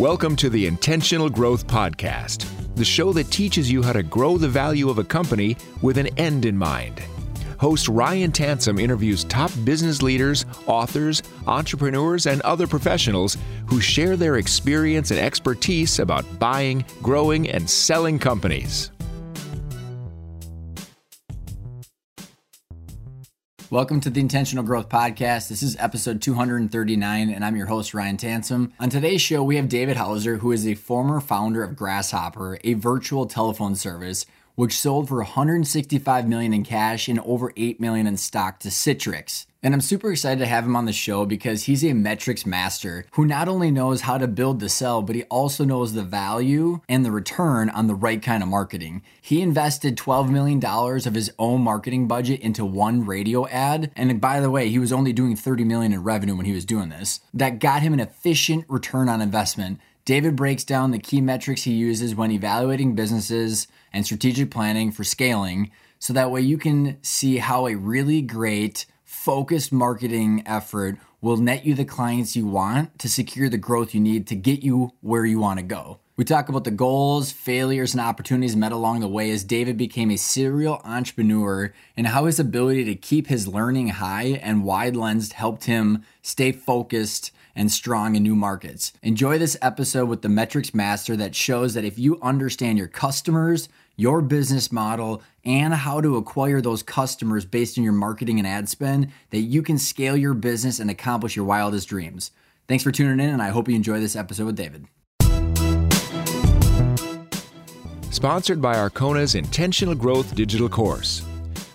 Welcome to the Intentional Growth Podcast, the show that teaches you how to grow the value of a company with an end in mind. Host Ryan Tansom interviews top business leaders, authors, entrepreneurs, and other professionals who share their experience and expertise about buying, growing, and selling companies. Welcome to the Intentional Growth Podcast. This is episode 239, and I'm your host, Ryan Tansom. On today's show, we have David Hauser, who is a former founder of Grasshopper, a virtual telephone service which sold for 165 million in cash and over 8 million in stock to Citrix. And I'm super excited to have him on the show because he's a metrics master who not only knows how to build the sell, but he also knows the value and the return on the right kind of marketing. He invested $12 million of his own marketing budget into one radio ad. And by the way, he was only doing 30 million in revenue when he was doing this. That got him an efficient return on investment. David breaks down the key metrics he uses when evaluating businesses and strategic planning for scaling so that way you can see how a really great focused marketing effort will net you the clients you want to secure the growth you need to get you where you want to go. We talk about the goals, failures, and opportunities met along the way as David became a serial entrepreneur and how his ability to keep his learning high and wide lensed helped him stay focused and strong in new markets. Enjoy this episode with the Metrics Master that shows that if you understand your customers, your business model, and how to acquire those customers based on your marketing and ad spend, that you can scale your business and accomplish your wildest dreams. Thanks for tuning in, and I hope you enjoy this episode with David. Sponsored by Arcona's Intentional Growth Digital Course.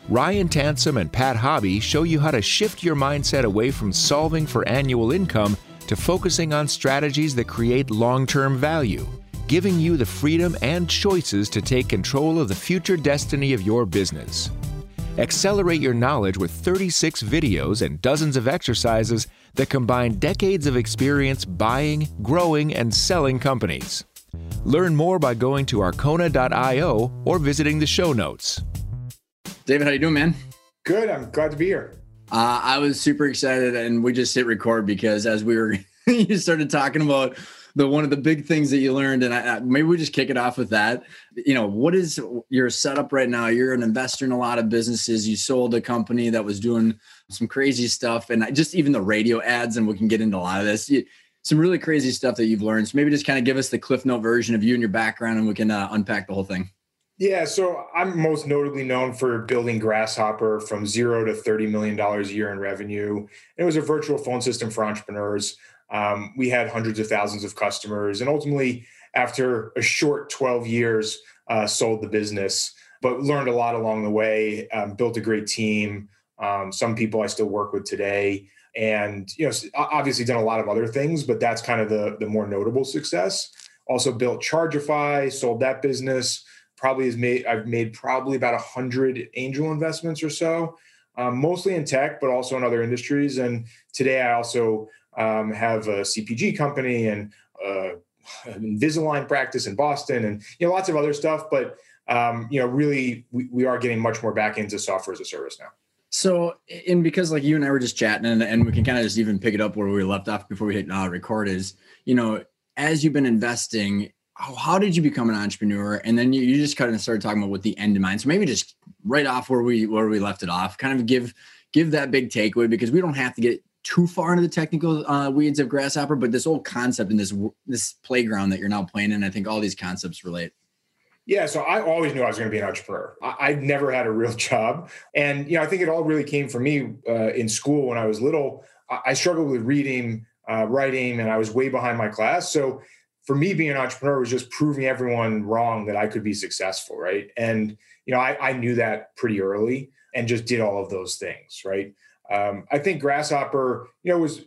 Ryan Tansom and Pat Hobby show you how to shift your mindset away from solving for annual income to focusing on strategies that create long term value giving you the freedom and choices to take control of the future destiny of your business. Accelerate your knowledge with 36 videos and dozens of exercises that combine decades of experience buying, growing, and selling companies. Learn more by going to arcona.io or visiting the show notes. David, how you doing, man? Good. I'm glad to be here. Uh, I was super excited, and we just hit record because as we were, you started talking about the one of the big things that you learned and I, maybe we just kick it off with that. You know what is your setup right now? You're an investor in a lot of businesses. You sold a company that was doing some crazy stuff and just even the radio ads and we can get into a lot of this. You, some really crazy stuff that you've learned. So maybe just kind of give us the cliff note version of you and your background and we can uh, unpack the whole thing. Yeah, so I'm most notably known for building Grasshopper from zero to $30 million a year in revenue. It was a virtual phone system for entrepreneurs. Um, we had hundreds of thousands of customers, and ultimately, after a short 12 years, uh, sold the business, but learned a lot along the way. Um, built a great team. Um, some people I still work with today, and you know, obviously done a lot of other things, but that's kind of the the more notable success. Also built Chargify, sold that business. Probably has made I've made probably about a hundred angel investments or so, um, mostly in tech, but also in other industries. And today I also um, have a CPG company and uh, Invisalign practice in Boston, and you know lots of other stuff. But um, you know, really, we, we are getting much more back into software as a service now. So, and because like you and I were just chatting, and, and we can kind of just even pick it up where we left off before we hit uh, record is, you know, as you've been investing, how, how did you become an entrepreneur? And then you, you just kind of started talking about with the end in mind. So maybe just right off where we where we left it off, kind of give give that big takeaway because we don't have to get too far into the technical uh, weeds of grasshopper, but this whole concept and this this playground that you're now playing in, I think all these concepts relate. Yeah, so I always knew I was going to be an entrepreneur. I, have never had a real job, and you know, I think it all really came for me uh, in school when I was little. I, I struggled with reading, uh, writing, and I was way behind my class. So for me, being an entrepreneur was just proving everyone wrong that I could be successful, right? And you know, I, I knew that pretty early, and just did all of those things, right? Um, I think Grasshopper, you know, was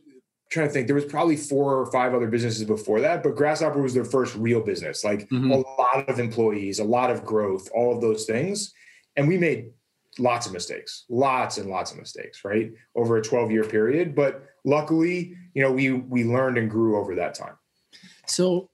trying to think. There was probably four or five other businesses before that, but Grasshopper was their first real business. Like mm-hmm. a lot of employees, a lot of growth, all of those things, and we made lots of mistakes, lots and lots of mistakes, right, over a 12 year period. But luckily, you know, we we learned and grew over that time. So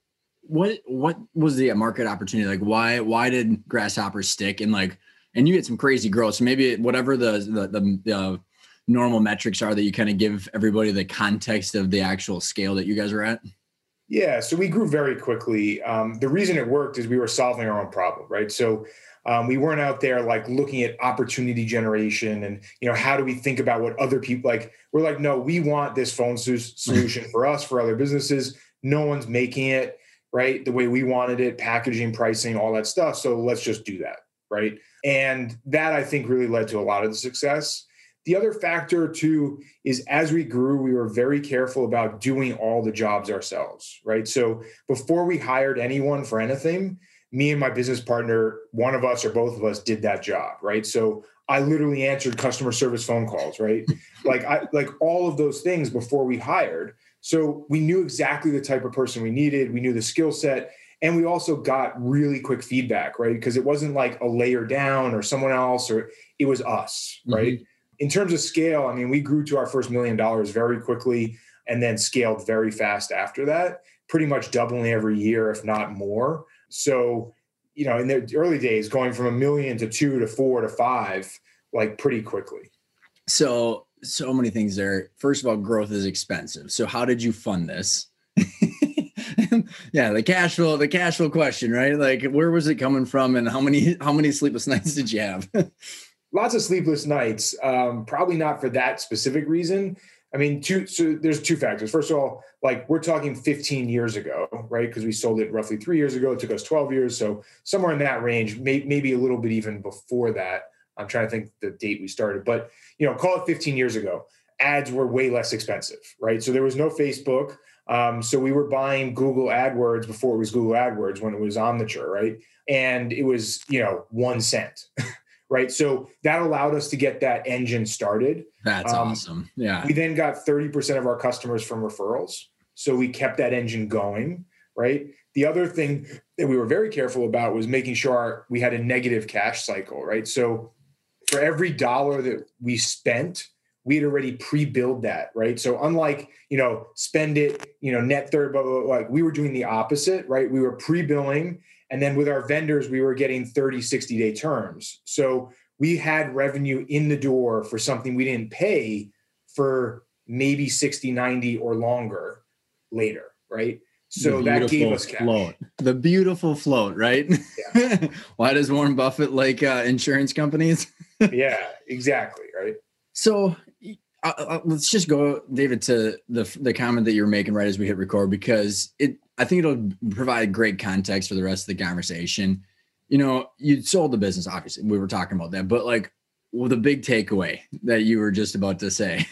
what what was the market opportunity like why why did grasshopper stick and like and you get some crazy growth so maybe whatever the the the, the normal metrics are that you kind of give everybody the context of the actual scale that you guys are at? Yeah, so we grew very quickly. Um, the reason it worked is we were solving our own problem, right? So um, we weren't out there like looking at opportunity generation and you know how do we think about what other people like. We're like, no, we want this phone solution for us, for other businesses. No one's making it right the way we wanted it, packaging, pricing, all that stuff. So let's just do that, right? And that I think really led to a lot of the success. The other factor too is as we grew, we were very careful about doing all the jobs ourselves, right? So before we hired anyone for anything, me and my business partner, one of us or both of us did that job, right? So I literally answered customer service phone calls, right? like I like all of those things before we hired. So we knew exactly the type of person we needed, we knew the skill set, and we also got really quick feedback, right? Because it wasn't like a layer down or someone else or it was us, right? Mm-hmm in terms of scale, I mean, we grew to our first million dollars very quickly and then scaled very fast after that, pretty much doubling every year, if not more. So, you know, in the early days, going from a million to two to four to five, like pretty quickly. So, so many things there. First of all, growth is expensive. So, how did you fund this? yeah, the cash flow, the cash flow question, right? Like, where was it coming from, and how many how many sleepless nights did you have? Lots of sleepless nights. Um, probably not for that specific reason. I mean, two. So there's two factors. First of all, like we're talking 15 years ago, right? Because we sold it roughly three years ago. It took us 12 years, so somewhere in that range, may, maybe a little bit even before that. I'm trying to think the date we started, but you know, call it 15 years ago. Ads were way less expensive, right? So there was no Facebook. Um, so we were buying Google AdWords before it was Google AdWords when it was Omniture, right? And it was you know one cent. right? So that allowed us to get that engine started. That's um, awesome. Yeah. We then got 30% of our customers from referrals. So we kept that engine going, right? The other thing that we were very careful about was making sure we had a negative cash cycle, right? So for every dollar that we spent, we had already pre-billed that, right? So unlike, you know, spend it, you know, net third, blah, blah, blah, like we were doing the opposite, right? We were pre-billing and then with our vendors, we were getting 30, 60 day terms. So we had revenue in the door for something we didn't pay for maybe 60, 90 or longer later, right? So that gave us cash. Float. The beautiful float, right? Yeah. Why does Warren Buffett like uh, insurance companies? yeah, exactly, right? So uh, uh, let's just go, David, to the the comment that you were making right as we hit record because it I think it'll provide great context for the rest of the conversation. You know, you sold the business, obviously. We were talking about that, but like, well, the big takeaway that you were just about to say.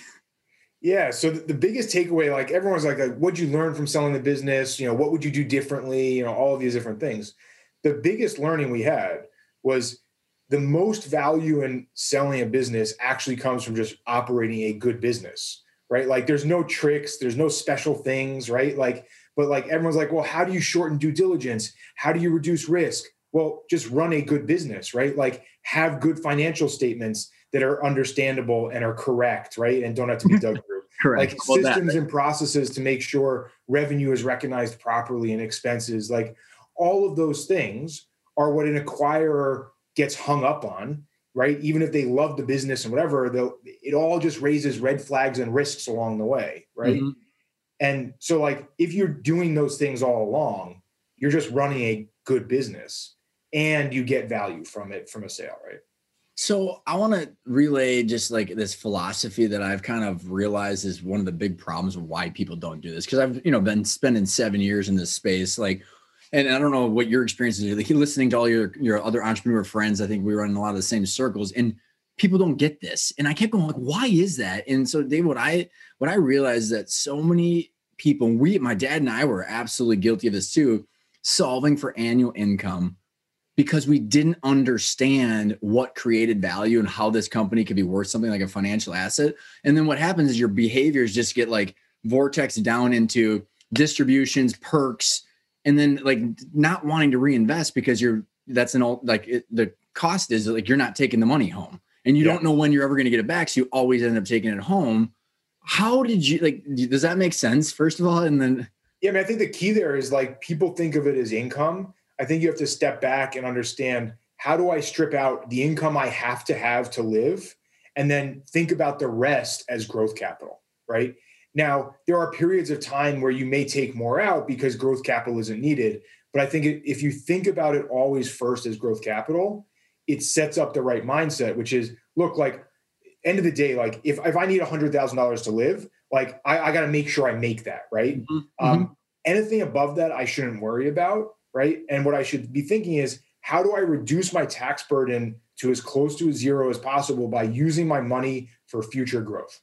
Yeah. So the, the biggest takeaway, like everyone's like, like, what'd you learn from selling the business? You know, what would you do differently? You know, all of these different things. The biggest learning we had was the most value in selling a business actually comes from just operating a good business, right? Like there's no tricks, there's no special things, right? Like but like everyone's like, well, how do you shorten due diligence? How do you reduce risk? Well, just run a good business, right? Like have good financial statements that are understandable and are correct, right? And don't have to be dug through. correct. Like well, systems that. and processes to make sure revenue is recognized properly and expenses. Like all of those things are what an acquirer gets hung up on, right? Even if they love the business and whatever, it all just raises red flags and risks along the way, right? Mm-hmm. And so, like, if you're doing those things all along, you're just running a good business and you get value from it from a sale, right? So I want to relay just like this philosophy that I've kind of realized is one of the big problems of why people don't do this. Because I've you know been spending seven years in this space, like, and I don't know what your experience is. Like listening to all your your other entrepreneur friends, I think we run in a lot of the same circles, and people don't get this. And I kept going like, why is that? And so Dave, what I what I realized that so many people, we my dad and I were absolutely guilty of this too, solving for annual income because we didn't understand what created value and how this company could be worth something like a financial asset. And then what happens is your behaviors just get like vortex down into distributions, perks, and then like not wanting to reinvest because you're that's an all like it, the cost is like you're not taking the money home and you yeah. don't know when you're ever going to get it back. So you always end up taking it home. How did you like? Does that make sense? First of all, and then yeah, I mean, I think the key there is like people think of it as income. I think you have to step back and understand how do I strip out the income I have to have to live, and then think about the rest as growth capital, right? Now, there are periods of time where you may take more out because growth capital isn't needed. But I think if you think about it always first as growth capital, it sets up the right mindset, which is look, like, end of the day, like if, if I need a $100,000 to live, like I, I got to make sure I make that, right? Mm-hmm. Um, mm-hmm. anything above that, I shouldn't worry about, right? And what I should be thinking is, how do I reduce my tax burden to as close to a zero as possible by using my money for future growth?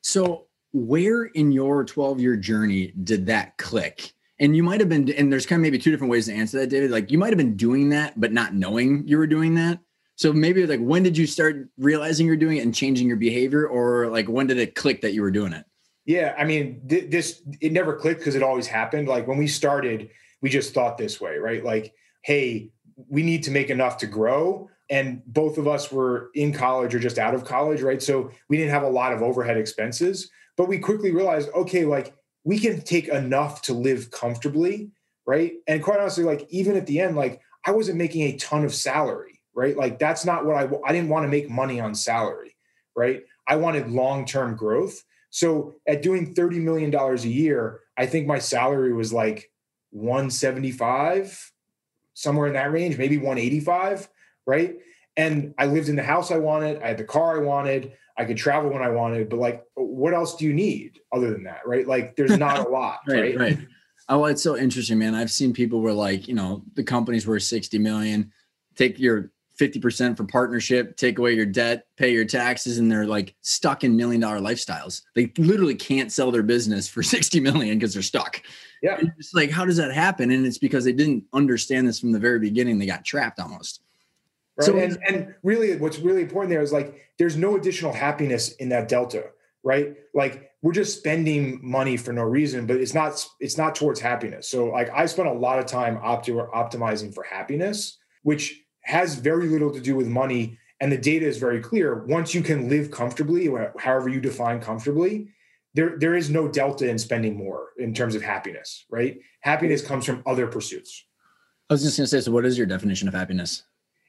So, where in your 12 year journey did that click? And you might have been, and there's kind of maybe two different ways to answer that, David. Like you might have been doing that, but not knowing you were doing that. So maybe like when did you start realizing you're doing it and changing your behavior, or like when did it click that you were doing it? Yeah, I mean, th- this it never clicked because it always happened. Like when we started, we just thought this way, right? Like, hey, we need to make enough to grow, and both of us were in college or just out of college, right? So we didn't have a lot of overhead expenses, but we quickly realized, okay, like we can take enough to live comfortably, right? And quite honestly, like even at the end, like I wasn't making a ton of salary right? Like that's not what I I didn't want to make money on salary, right? I wanted long-term growth. So at doing 30 million dollars a year, I think my salary was like 175 somewhere in that range, maybe 185, right? And I lived in the house I wanted, I had the car I wanted, I could travel when I wanted, but like what else do you need other than that, right? Like there's not a lot, right? Right. right. Oh, it's so interesting, man. I've seen people where like, you know, the company's worth 60 million, take your 50% for partnership, take away your debt, pay your taxes, and they're like stuck in million dollar lifestyles. They literally can't sell their business for 60 million because they're stuck. Yeah. It's like, how does that happen? And it's because they didn't understand this from the very beginning. They got trapped almost. Right. So, and, and really, what's really important there is like, there's no additional happiness in that delta, right? Like, we're just spending money for no reason, but it's not, it's not towards happiness. So, like, I spent a lot of time opti- optimizing for happiness, which has very little to do with money. And the data is very clear. Once you can live comfortably, however you define comfortably, there, there is no delta in spending more in terms of happiness, right? Happiness comes from other pursuits. I was just going to say, so what is your definition of happiness?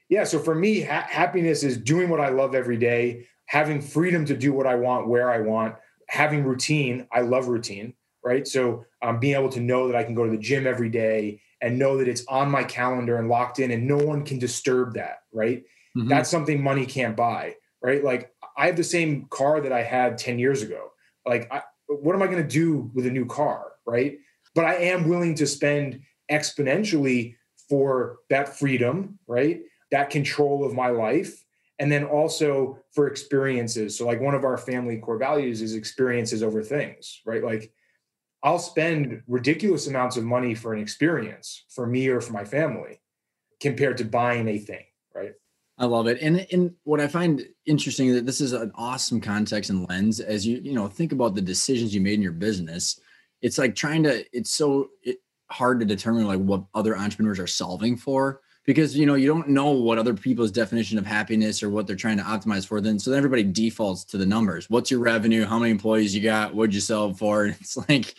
Yeah. So for me, ha- happiness is doing what I love every day, having freedom to do what I want, where I want, having routine. I love routine, right? So um, being able to know that I can go to the gym every day and know that it's on my calendar and locked in and no one can disturb that, right? Mm-hmm. That's something money can't buy, right? Like I have the same car that I had 10 years ago. Like, I, what am I going to do with a new car, right? But I am willing to spend exponentially for that freedom, right? That control of my life. And then also for experiences. So, like, one of our family core values is experiences over things, right? Like, I'll spend ridiculous amounts of money for an experience for me or for my family compared to buying a thing, right? I love it. And and what I find interesting that this is an awesome context and lens as you you know think about the decisions you made in your business. It's like trying to it's so hard to determine like what other entrepreneurs are solving for because you know you don't know what other people's definition of happiness or what they're trying to optimize for then so then everybody defaults to the numbers. What's your revenue? How many employees you got? What'd you sell for? And it's like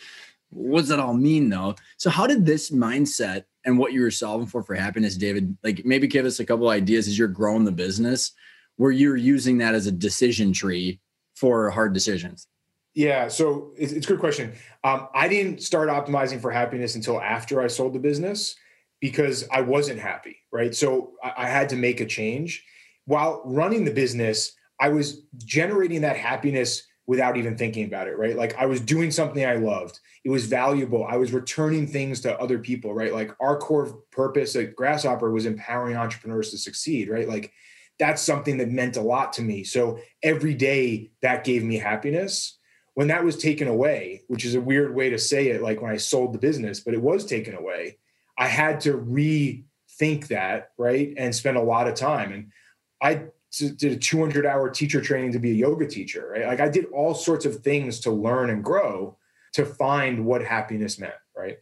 what does that all mean though? So how did this mindset and what you were solving for for happiness david like maybe give us a couple ideas as you're growing the business where you're using that as a decision tree for hard decisions? Yeah, so it's, it's a good question. Um, I didn't start optimizing for happiness until after I sold the business because I wasn't happy, right? So I, I had to make a change. While running the business, I was generating that happiness without even thinking about it, right? Like I was doing something I loved. It was valuable. I was returning things to other people, right? Like our core purpose at Grasshopper was empowering entrepreneurs to succeed, right? Like that's something that meant a lot to me. So every day that gave me happiness. When that was taken away, which is a weird way to say it, like when I sold the business, but it was taken away, I had to rethink that, right? And spend a lot of time. And I did a 200 hour teacher training to be a yoga teacher, right? Like I did all sorts of things to learn and grow to find what happiness meant, right?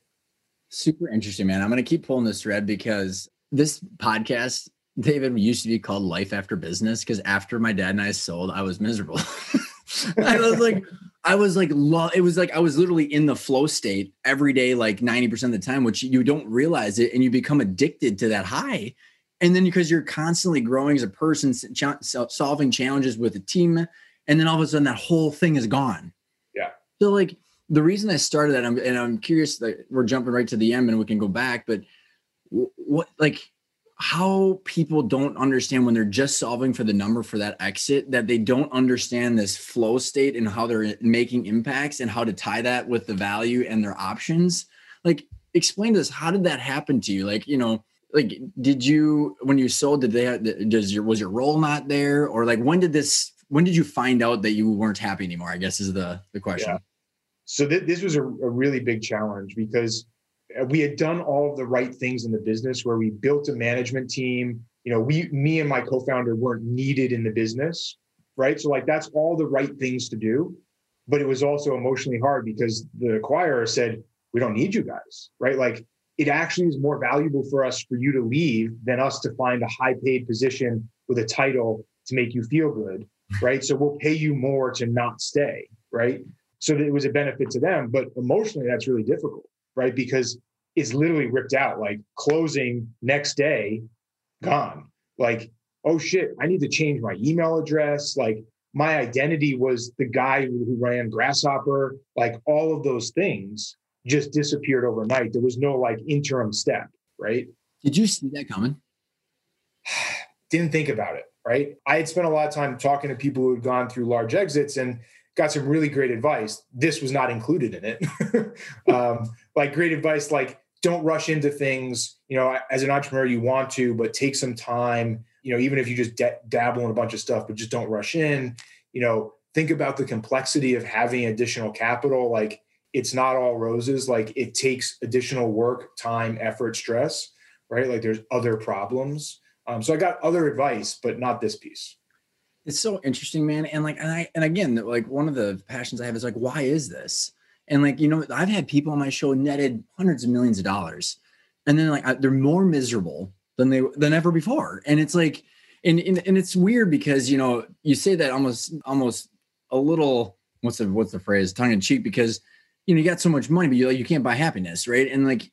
Super interesting, man. I'm going to keep pulling this thread because this podcast, David, used to be called Life After Business because after my dad and I sold, I was miserable. I was like, I was like, lo- it was like I was literally in the flow state every day, like 90% of the time, which you don't realize it and you become addicted to that high. And then because you're constantly growing as a person, solving challenges with a team, and then all of a sudden that whole thing is gone. Yeah. So like the reason I started that, I'm, and I'm curious that we're jumping right to the end and we can go back, but what like how people don't understand when they're just solving for the number for that exit that they don't understand this flow state and how they're making impacts and how to tie that with the value and their options. Like explain to us how did that happen to you? Like you know like did you when you sold did they does your was your role not there? Or like when did this when did you find out that you weren't happy anymore? I guess is the the question. Yeah. so th- this was a, a really big challenge because Uh, we had done all of the right things in the business where we built a management team. You know we me and my co-founder weren't needed in the business right? So like that's all the right things to do. But it was also emotionally hard because the acquirer said we don't need you guys right? Like it actually is more valuable for us for you to leave than us to find a high paid position with a title to make you feel good right? So we'll pay you more to not stay right? So it was a benefit to them. But emotionally that's really difficult right? Because it's literally ripped out, like closing next day, gone. Like, oh shit, I need to change my email address. Like, my identity was the guy who ran Grasshopper. Like, all of those things just disappeared overnight. There was no like interim step, right? Did you see that coming? Didn't think about it, right? I had spent a lot of time talking to people who had gone through large exits and got some really great advice. This was not included in it. um, like great advice, like don't rush into things. You know, as an entrepreneur, you want to, but take some time. You know, even if you just dabble in a bunch of stuff, but just don't rush in. You know, think about the complexity of having additional capital. Like it's not all roses. Like it takes additional work, time, effort, stress. Right? Like there's other problems. Um, so I got other advice, but not this piece it's so interesting, man. And like, and I, and again, like one of the passions I have is like, why is this? And like, you know, I've had people on my show netted hundreds of millions of dollars, and then like they're more miserable than they than ever before. And it's like, and, and and it's weird because you know you say that almost almost a little what's the what's the phrase tongue in cheek because you know you got so much money, but you like you can't buy happiness, right? And like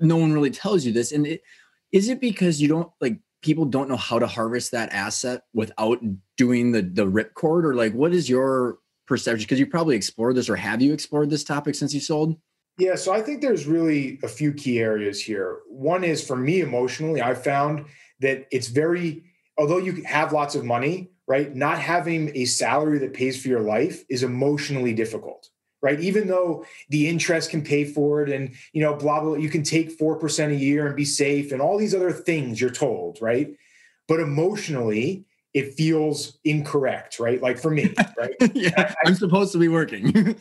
no one really tells you this. And it, is it because you don't like people don't know how to harvest that asset without doing the the ripcord or like what is your perception? Because you probably explored this or have you explored this topic since you sold? Yeah so i think there's really a few key areas here. One is for me emotionally i found that it's very although you have lots of money right not having a salary that pays for your life is emotionally difficult right? Even though the interest can pay for it and you know blah blah you can take 4% a year and be safe and all these other things you're told right? But emotionally it feels incorrect right? Like for me right? Yeah I, am supposed to be working. And,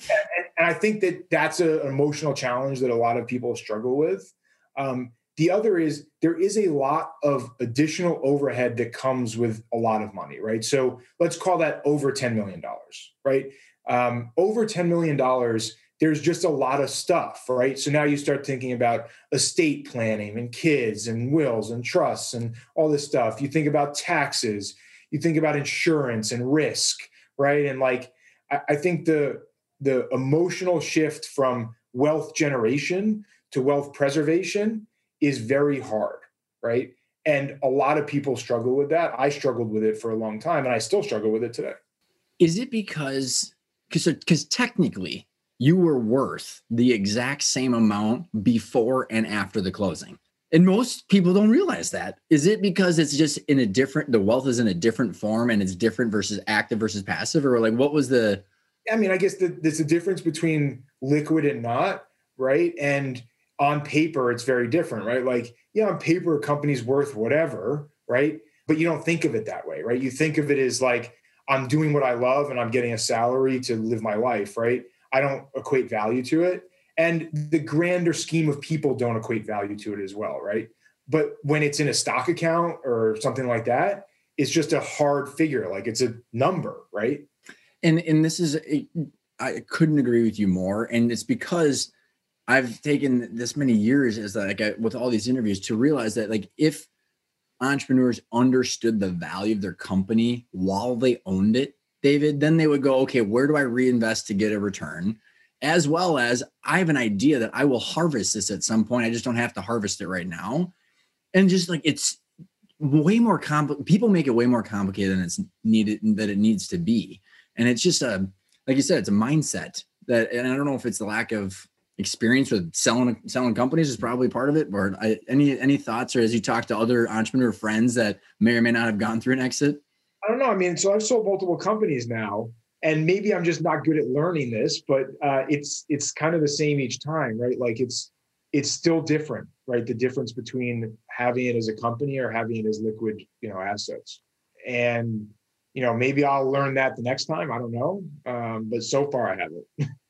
and, i think that that's a, an emotional challenge that a lot of people struggle with. Um, the other is there is a lot of additional overhead that comes with a lot of money right? So let's call that over $10 million right um, over $10 million, there's just a lot of stuff, right? So now you start thinking about estate planning and kids and wills and trusts and all this stuff. You think about taxes, you think about insurance and risk, right? And like, I, I think the the emotional shift from wealth generation to wealth preservation is very hard, right? And a lot of people struggle with that. I struggled with it for a long time and I still struggle with it today. Is it because because because technically you were worth the exact same amount before and after the closing. And most people don't realize that. Is it because it's just in a different the wealth is in a different form and it's different versus active versus passive or like what was the I mean, I guess the, there's a difference between liquid and not, right? And on paper it's very different, right? Like, yeah, on paper a company's worth whatever, right? But you don't think of it that way, right? You think of it as like I'm doing what I love and I'm getting a salary to live my life, right? I don't equate value to it. And the grander scheme of people don't equate value to it as well, right? But when it's in a stock account or something like that, it's just a hard figure, like it's a number, right? And and this is a, I couldn't agree with you more, and it's because I've taken this many years as like I, with all these interviews to realize that like if entrepreneurs understood the value of their company while they owned it, David, then they would go, okay, where do I reinvest to get a return? As well as I have an idea that I will harvest this at some point. I just don't have to harvest it right now. And just like it's way more complicated. People make it way more complicated than it's needed that it needs to be. And it's just a like you said, it's a mindset that, and I don't know if it's the lack of experience with selling selling companies is probably part of it. Or any any thoughts, or as you talk to other entrepreneur friends that may or may not have gone through an exit? I don't know. I mean, so I've sold multiple companies now, and maybe I'm just not good at learning this, but uh, it's it's kind of the same each time, right? Like it's it's still different, right? The difference between having it as a company or having it as liquid, you know, assets. And you know, maybe I'll learn that the next time. I don't know, um, but so far I haven't.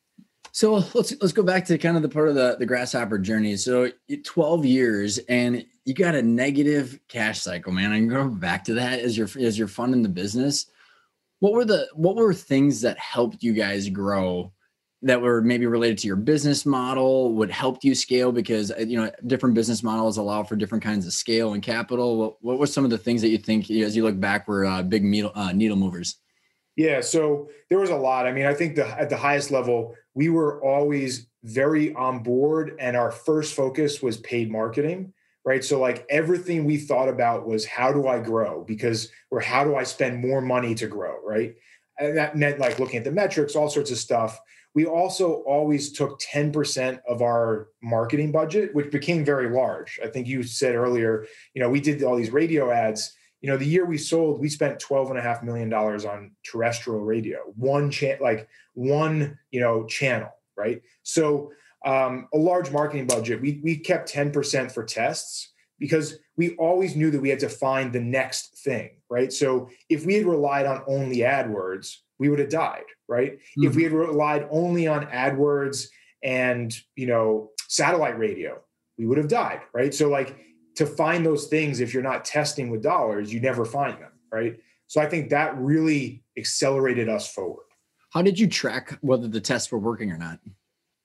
so let's let's go back to kind of the part of the the grasshopper journey. So 12 years, and you got a negative cash cycle, man. And go back to that as your as you're funding the business. What were the what were things that helped you guys grow that were maybe related to your business model would help you scale because uh, you know different business models allow for different kinds of scale and capital what, what were some of the things that you think as you look back were uh, big needle, uh, needle movers yeah so there was a lot i mean i think the, at the highest level we were always very on board and our first focus was paid marketing right so like everything we thought about was how do i grow because or how do i spend more money to grow right and that meant like looking at the metrics all sorts of stuff we also always took 10% of our marketing budget, which became very large. I think you said earlier, you know, we did all these radio ads. You know, the year we sold, we spent twelve and a half million dollars on terrestrial radio, one channel, like one, you know, channel, right? So um, a large marketing budget. We we kept 10% for tests because we always knew that we had to find the next thing, right? So if we had relied on only AdWords, we would have died, right? Mm-hmm. If we had relied only on AdWords and, you know, satellite radio, we would have died, right? So like to find those things if you're not testing with dollars, you never find them, right? So I think that really accelerated us forward. How did you track whether the tests were working or not?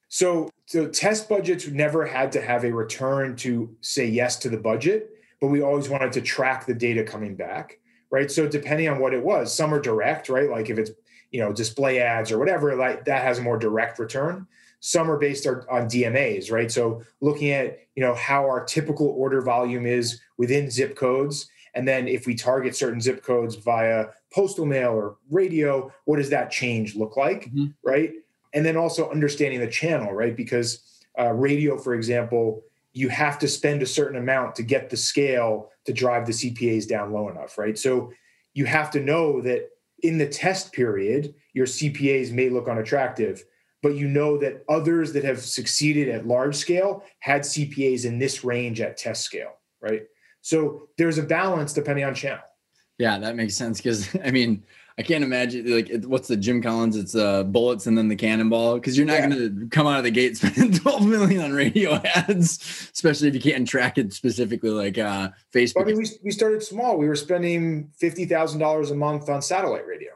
So, so test budgets never had to have a return to say yes to the budget, but we always wanted to track the data coming back right? So depending on what it was, some are direct, right? Like if it's you know display ads or whatever, like that has a more direct return. Some are based on DMAs, right? So looking at you know how our typical order volume is within zip codes, and then if we target certain zip codes via postal mail or radio, what does that change look like, mm-hmm. right? And then also understanding the channel, right? Because uh, radio, for example, you have to spend a certain amount to get the scale to drive the CPAs down low enough, right? So you have to know that in the test period, your CPAs may look unattractive, but you know that others that have succeeded at large scale had CPAs in this range at test scale, right? So there's a balance depending on channel. Yeah, that makes sense because I mean, I can't imagine like it, what's the Jim Collins? It's uh bullets and then the cannonball because you're not yeah. going to come out of the gate spending 12 million on radio ads, especially if you can't track it specifically like uh Facebook. I mean, we we started small. We were spending fifty thousand dollars a month on satellite radio,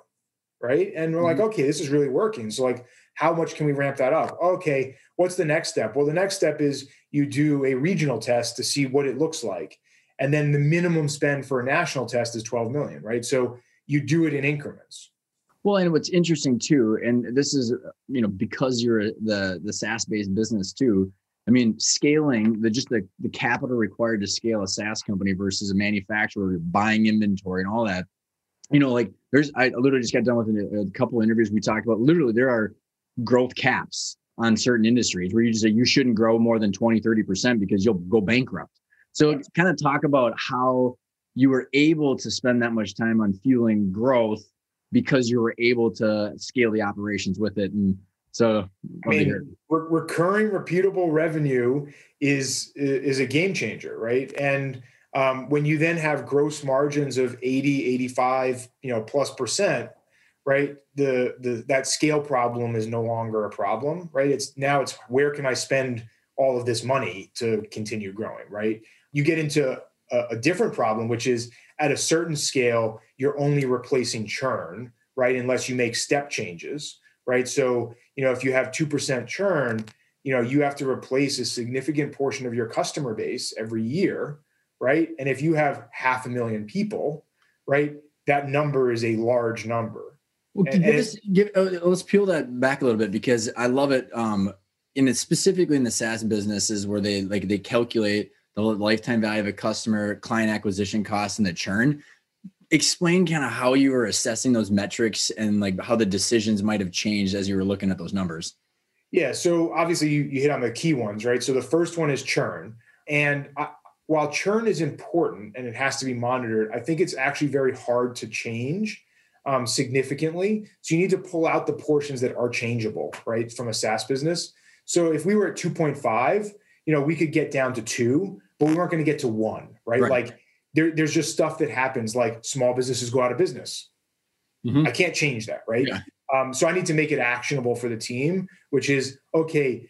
right? And we're mm-hmm. like, okay, this is really working. So like, how much can we ramp that up? Okay, what's the next step? Well, the next step is you do a regional test to see what it looks like, and then the minimum spend for a national test is 12 million, right? So you do it in increments. Well, and what's interesting too, and this is you know because you're the the SaaS based business too. I mean, scaling the just the the capital required to scale a SaaS company versus a manufacturer buying inventory and all that. You know, like there's I literally just got done with a, a couple interviews we talked about. Literally, there are growth caps on certain industries where you just say you shouldn't grow more than 20 30% because you'll go bankrupt. So kind of talk about how you were able to spend that much time on fueling growth because you were able to scale the operations with it. And so I mean, re- recurring reputable revenue is is a game changer right? And um, when you then have gross margins of 80 85 you know plus percent right the the that scale problem is no longer a problem right it's now it's where can i spend all of this money to continue growing right you get into a, a different problem, which is at a certain scale, you're only replacing churn, right? Unless you make step changes, right? So, you know, if you have 2% churn, you know, you have to replace a significant portion of your customer base every year, right? And if you have half a million people, right, that number is a large number. Well, and, give us, give, uh, let's peel that back a little bit because I love it. Um, in it specifically in the SaaS businesses where they like they calculate the lifetime value of a customer, client acquisition costs, and the churn. Explain kind of how you were assessing those metrics and like how the decisions might have changed as you were looking at those numbers. Yeah. So obviously you, you hit on the key ones, right? So the first one is churn. And I, while churn is important and it has to be monitored, I think it's actually very hard to change um, significantly. So you need to pull out the portions that are changeable, right, from a SaaS business. So if we were at 2.5, you know, we could get down to two, but we weren't going to get to one, right? right. Like there, there's just stuff that happens, like small businesses go out of business. Mm-hmm. I can't change that, right? Yeah. Um, so I need to make it actionable for the team, which is okay.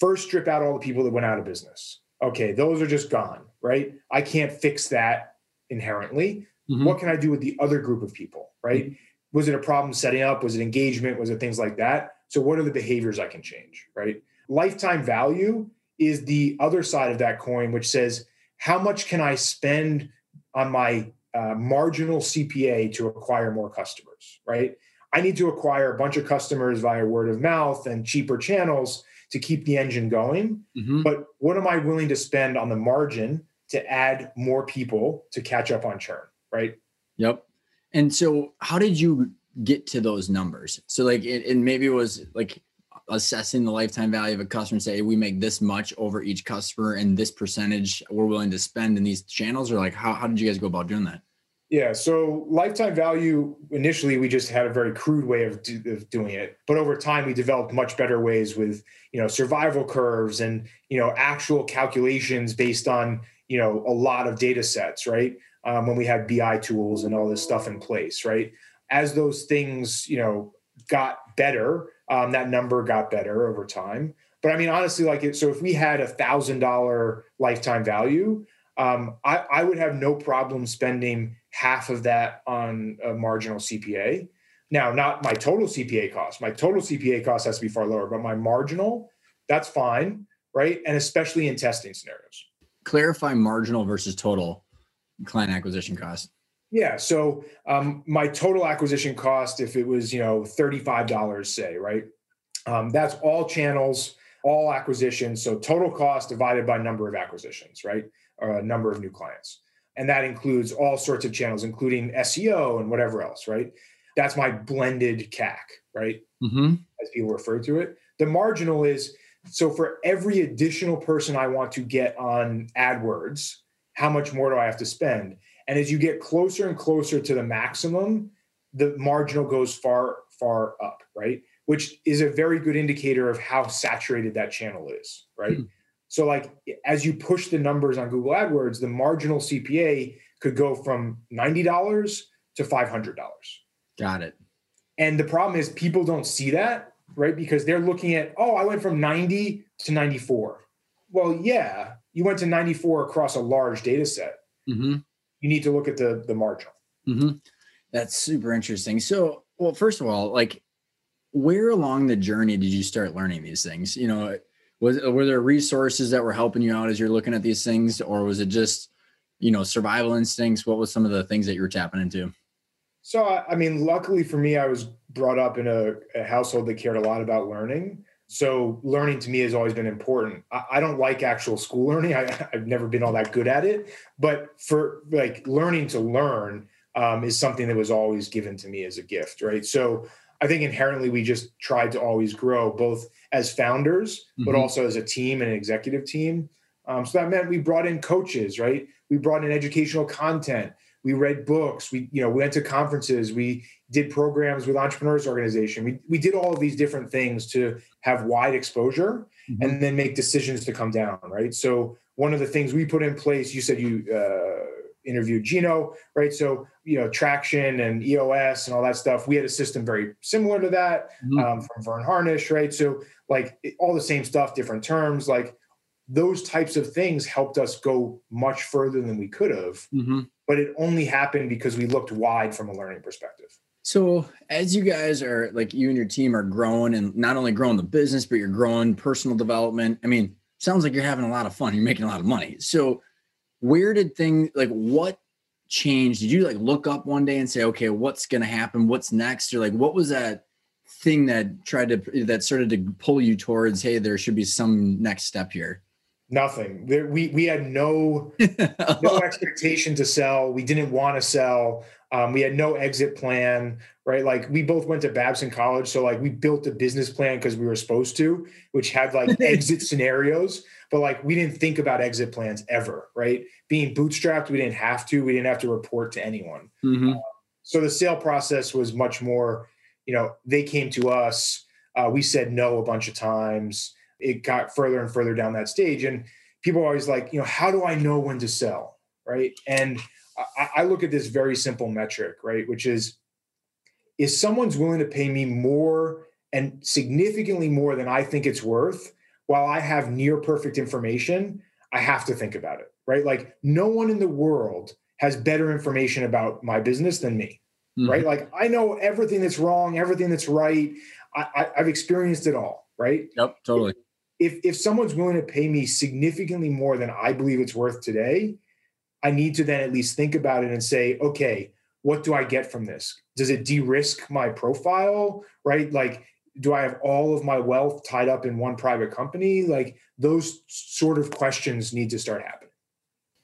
First, strip out all the people that went out of business. Okay, those are just gone, right? I can't fix that inherently. Mm-hmm. What can I do with the other group of people, right? Mm-hmm. Was it a problem setting up? Was it engagement? Was it things like that? So, what are the behaviors I can change, right? Lifetime value is the other side of that coin, which says, how much can I spend on my uh, marginal CPA to acquire more customers, right? I need to acquire a bunch of customers via word of mouth and cheaper channels to keep the engine going. Mm-hmm. But what am I willing to spend on the margin to add more people to catch up on churn? Right? Yep. And so, how did you get to those numbers? So, like, it, and maybe it was like assessing the lifetime value of a customer and say, we make this much over each customer and this percentage we're willing to spend in these channels, or like, how, how did you guys go about doing that? Yeah. So lifetime value, initially, we just had a very crude way of, do, of, doing it. But over time, we developed much better ways with, you know, survival curves and, you know, actual calculations based on, you know, a lot of data sets, right? Um, when we had BI tools and all this stuff in place, right? As those things, you know, got better, um, that number got better over time. But I mean, honestly, like it, so if we had a thousand dollar lifetime value, um, I, I would have no problem spending half of that on a marginal CPA. Now, not my total CPA cost. My total CPA cost has to be far lower, but my marginal, that's fine, right? And especially in testing scenarios. Clarify marginal versus total client acquisition cost? Yeah. So um, my total acquisition cost, if it was, you know, $35, say, right? Um, that's all channels, all acquisitions. So total cost divided by number of acquisitions, right? Or a number of new clients. And that includes all sorts of channels, including SEO and whatever else, right? That's my blended CAC, right? Mm-hmm. As people refer to it. The marginal is so for every additional person I want to get on AdWords, how much more do I have to spend? And as you get closer and closer to the maximum, the marginal goes far, far up, right? Which is a very good indicator of how saturated that channel is, right? Mm. So, like, as you push the numbers on Google AdWords, the marginal CPA could go from $90 to $500. Got it. And the problem is, people don't see that, right? Because they're looking at, oh, I went from 90 to 94. Well, yeah, you went to 94 across a large data set. Mm-hmm. You need to look at the the margin. Mm-hmm. That's super interesting. So, well, first of all, like, where along the journey did you start learning these things? You know, was were there resources that were helping you out as you're looking at these things, or was it just, you know, survival instincts? What was some of the things that you were tapping into? So, I mean, luckily for me, I was brought up in a, a household that cared a lot about learning. So learning to me has always been important. I, I don't like actual school learning. I, have never been all that good at it. But for like learning to learn um, is something that was always given to me as a gift, right? So I think inherently we just tried to always grow both as founders, mm-hmm. but also as a team and an executive team. Um, so that meant we brought in coaches, right? We brought in educational content we read books we you know we went to conferences we did programs with entrepreneurs organization we, we did all of these different things to have wide exposure mm-hmm. and then make decisions to come down right so one of the things we put in place you said you uh, interviewed gino right so you know traction and eos and all that stuff we had a system very similar to that mm-hmm. um, from Verne Harnish right so like all the same stuff different terms like those types of things helped us go much further than we could have. Mm-hmm. But it only happened because we looked wide from a learning perspective. So, as you guys are like you and your team are growing and not only growing the business, but you're growing personal development. I mean, sounds like you're having a lot of fun. You're making a lot of money. So, where did things like what changed? Did you like look up one day and say, okay, what's going to happen? What's next? Or like, what was that thing that tried to that started to pull you towards, hey, there should be some next step here? Nothing. There, we we had no no expectation to sell. We didn't want to sell. Um, we had no exit plan, right? Like we both went to Babson College, so like we built a business plan because we were supposed to, which had like exit scenarios, but like we didn't think about exit plans ever, right? Being bootstrapped, we didn't have to. We didn't have to report to anyone. Mm-hmm. Uh, so the sale process was much more, you know, they came to us. Uh, we said no a bunch of times it got further and further down that stage. And people are always like, you know, how do I know when to sell? Right. And I, I look at this very simple metric, right? Which is, is someone's willing to pay me more and significantly more than I think it's worth while I have near perfect information, I have to think about it, right? Like no one in the world has better information about my business than me, mm-hmm. right? Like I know everything that's wrong, everything that's right. I, have experienced it all, right? Yep, totally if if someone's willing to pay me significantly more than I believe it's worth today, I need to then at least think about it and say, okay, what do I get from this? Does it de-risk my profile? Right? Like, do I have all of my wealth tied up in one private company? Like those sort of questions need to start happening.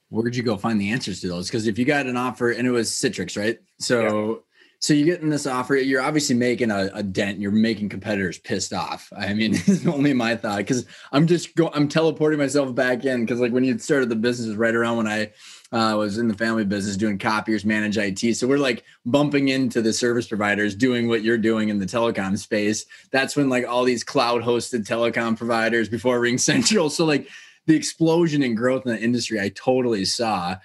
Where'd you go find the answers to those? Because if you got an offer and it was Citrix, right? So so you're getting this offer. You're obviously making a, a dent. You're making competitors pissed off. I mean, it's only my thought because I'm just go. I'm teleporting myself back in because like when you started the business right around when I uh, was in the family business doing copiers, manage IT. So we're like bumping into the service providers doing what you're doing in the telecom space. That's when like all these cloud hosted telecom providers before RingCentral. So like the explosion in growth in the industry, I totally saw.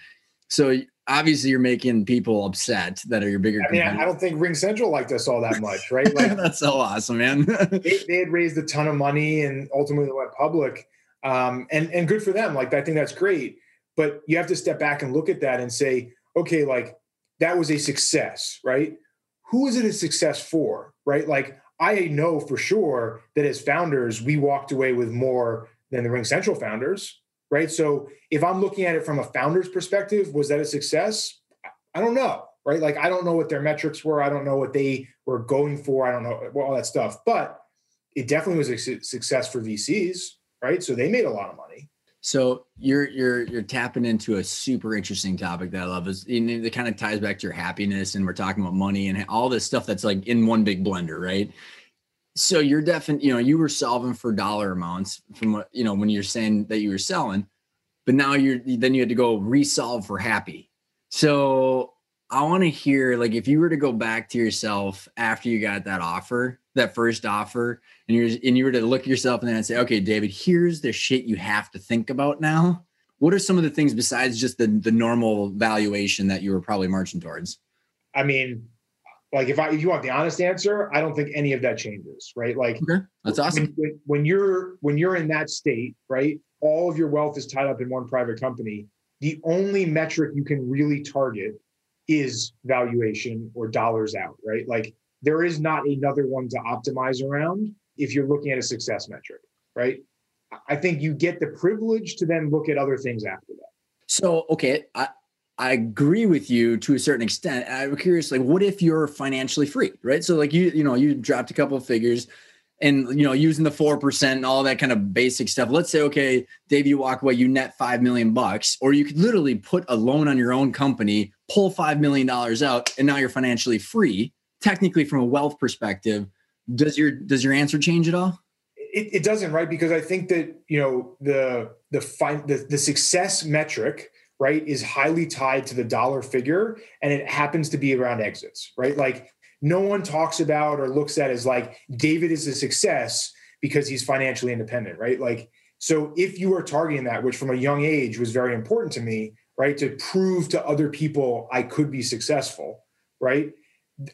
So obviously you're making people upset that are your bigger. I mean, I don't think RingCentral liked us all that much, right? Like that's so awesome, man. they, they, had raised a ton of money and ultimately went public, um, and and good for them. Like I think that's great, but you have to step back and look at that and say, okay, like that was a success, right? Who is it a success for, right? Like I know for sure that as founders, we walked away with more than the RingCentral founders, right? So if I'm looking at it from a founder's perspective, was that a success? I don't know, right? Like I don't know what their metrics were. I don't know what they were going for. I don't know all that stuff, but it definitely was a success for VCs, right? So they made a lot of money. So you're you're you're tapping into a super interesting topic that I love is it kind of ties back to your happiness and we're talking about money and all this stuff that's like in one big blender, right? So you're definitely, you know, you were solving for dollar amounts from what, you know, when you're saying that you were selling, but now you're, then you had to go resolve for happy. So I want to hear, like, if you were to go back to yourself after you got that offer, that first offer, and you're, and you were to look at yourself and then say, okay, David, here's the shit you have to think about now. What are some of the things besides just the, the normal valuation that you were probably marching towards? I mean, like if I if you want the honest answer, I don't think any of that changes, right? Like okay. that's awesome. When, when, you're when you're in that state, right? All of your wealth is tied up in one private company. The only metric you can really target is valuation or dollars out, right? Like there is not another one to optimize around if you're looking at a success metric, right? I think you get the privilege to then look at other things after that. So, okay, I, I agree with you to a certain extent. I'm curious, like, what if you're financially free, right? So, like, you, you know, you dropped a couple of figures and, you know, using the 4% and all that kind of basic stuff. Let's say, okay, Dave, you walk away, you net 5 million bucks, or you could literally put a loan on your own company, pull $5 million out, and now you're financially free. Technically, from a wealth perspective, does your, does your answer change at all? It, it doesn't, right? Because I think that, you know, the, the, fine, the, the success metric, right, is highly tied to the dollar figure and it happens to be around exits, right? Like no one talks about or looks at as like David is a success because he's financially independent, right? Like, so if you are targeting that, which from a young age was very important to me, right, to prove to other people I could be successful, right?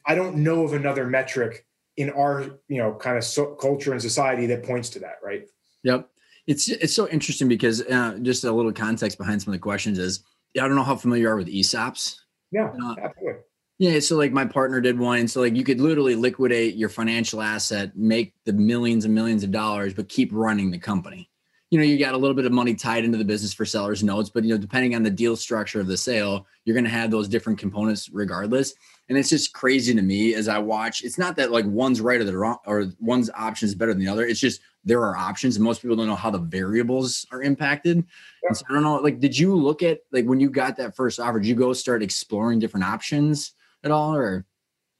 I don't know of another metric in our, you know, kind of so culture and society that points to that, right? Yep. It's it's so interesting because uh, just a little context behind some of the questions is I don't know how familiar you are with ESOPs. Yeah, uh, absolutely. Yeah, so like my partner did one, so like you could literally liquidate your financial asset, make the millions and millions of dollars, but keep running the company. you know you got a little bit of money tied into the business for sellers notes but you know depending on the deal structure of the sale you're going to have those different components regardless and it's just crazy to me as i watch it's not that like one's right or the wrong or one's option is better than the other. It's just there are options and most people don't know how the variables are impacted. Yeah. so i don't know like did you look at like when you got that first offer did you go start exploring different options at all or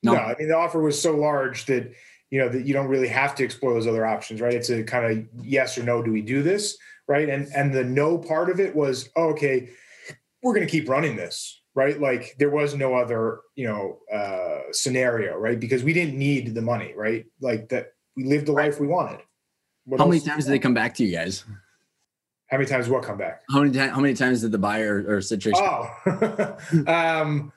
no, no i mean the offer was so large that you know that you don't really have to explore those other options right? It's a kind of yes or no do we do this right? And and the no part of it was oh, okay we're going to keep running this right? Like there was no other you know uh scenario right? Because we didn't need the money right? Like that we lived the life we wanted. What how many times did they come back to you guys? How many times what come back? How many times how many times did the buyer or situation oh um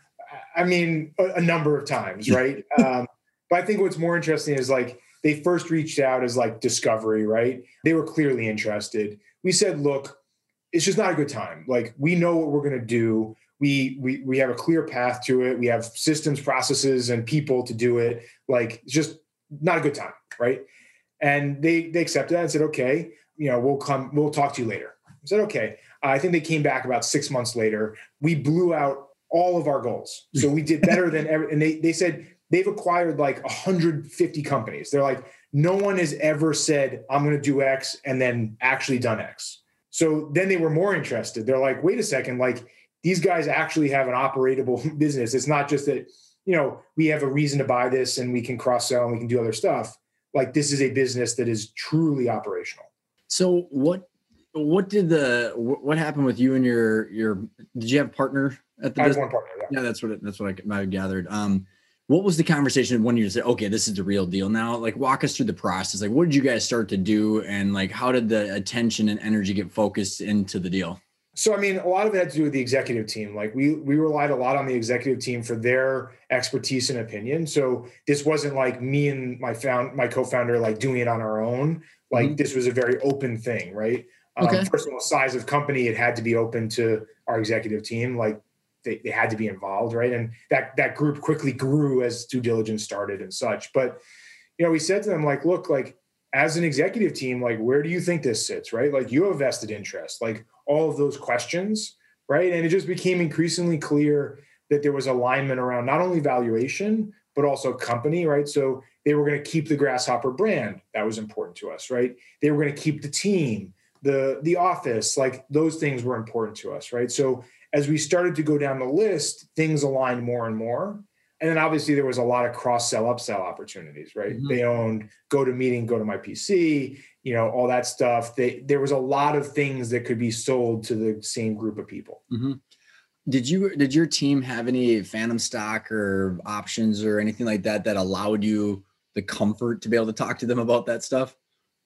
i mean a, a number of times right? Um but I think what's more interesting is like they first reached out as like discovery, right? They were clearly interested. We said, look, it's just not a good time. Like we know what we're going to do. We, we we have a clear path to it. We have systems, processes, and people to do it. Like it's just not a good time, right? And they they accepted that and said, okay, you know, we'll come, we'll talk to you later. I said, okay. Uh, I think they came back about six months later. We blew out all of our goals. So we did better than ever. And they they said they've acquired like 150 companies. They're like, no one has ever said, I'm going to do X and then actually done X. So then they were more interested. They're like, wait a second, like these guys actually have an operatable business. It's not just that, you know, we have a reason to buy this and we can cross sell and we can do other stuff. Like this is a business that is truly operational. So what what did the what happened with you and your your did you have a partner at the I business? one partner, yeah. yeah. that's what it, that's what I, I gathered. Um what was the conversation when you said okay this is the real deal now like walk us through the process like what did you guys start to do and like how did the attention and energy get focused into the deal so i mean a lot of it had to do with the executive team like we we relied a lot on the executive team for their expertise and opinion so this wasn't like me and my found my co-founder like doing it on our own like mm-hmm. this was a very open thing right um, okay. all size of company it had to be open to our executive team like they, they had to be involved, right? And that that group quickly grew as due diligence started and such. But you know, we said to them like, look, like as an executive team, like where do you think this sits, right? Like you have vested interest, like all of those questions, right? And it just became increasingly clear that there was alignment around not only valuation but also company, right? So they were going to keep the Grasshopper brand. That was important to us, right? They were going to keep the team, the the office, like those things were important to us, right? So as we started to go down the list, things aligned more and more. And then obviously there was a lot of cross sell, upsell opportunities, right? Mm-hmm. They owned meeting, GoToMyPC, you know, all that stuff. They, there was a lot of things that could be sold to the same group of people. Mm-hmm. Did you did your team have any phantom stock or options or anything like that that allowed you the comfort to be able to talk to them about that stuff?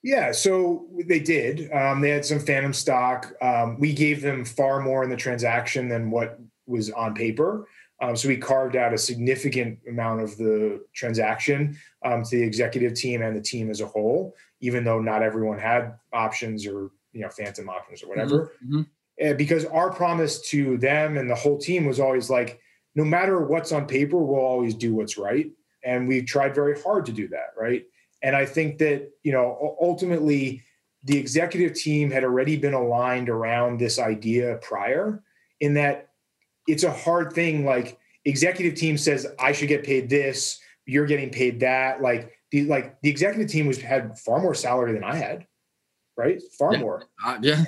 Yeah, so they did. Um, they had some phantom stock. Um, we gave them far more in the transaction than what was on paper. Um, so we carved out a significant amount of the transaction um, to the executive team and the team as a whole, even though not everyone had options or you know phantom options or whatever. Mm-hmm. mm-hmm. because our promise to them and the whole team was always like, no matter what's on paper, we'll always do what's right, and we tried very hard to do that. Right and I think that, you know, ultimately the executive team had already been aligned around this idea prior in that it's a hard thing. Like executive team says, I should get paid this, you're getting paid that. Like the, like the executive team was had far more salary than I had, right? Far yeah. more. Uh, yeah.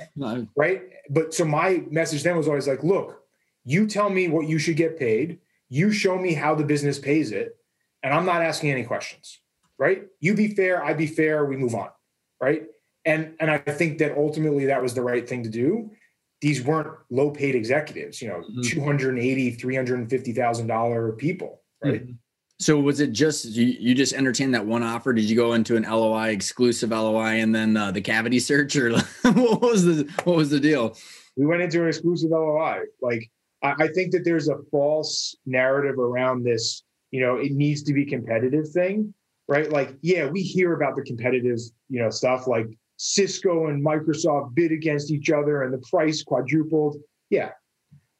Right. But so my message then was always like, look, you tell me what you should get paid. You show me how the business pays it. And I'm not asking any questions right? You be fair, I be fair, we move on, right? And and I think that ultimately that was the right thing to do. These weren't low paid executives, you know, mm-hmm. 280, 350,000 dollar people, right? Mm-hmm. So was it just you, you just entertained that one offer? Did you go into an LOI exclusive LOI and then uh, the cavity search or what was the what was the deal? We went into an exclusive LOI. Like I, I think that there's a false narrative around this, you know, it needs to be competitive thing right? Like, yeah, we hear about the competitive, you know, stuff like Cisco and Microsoft bid against each other and the price quadrupled. Yeah,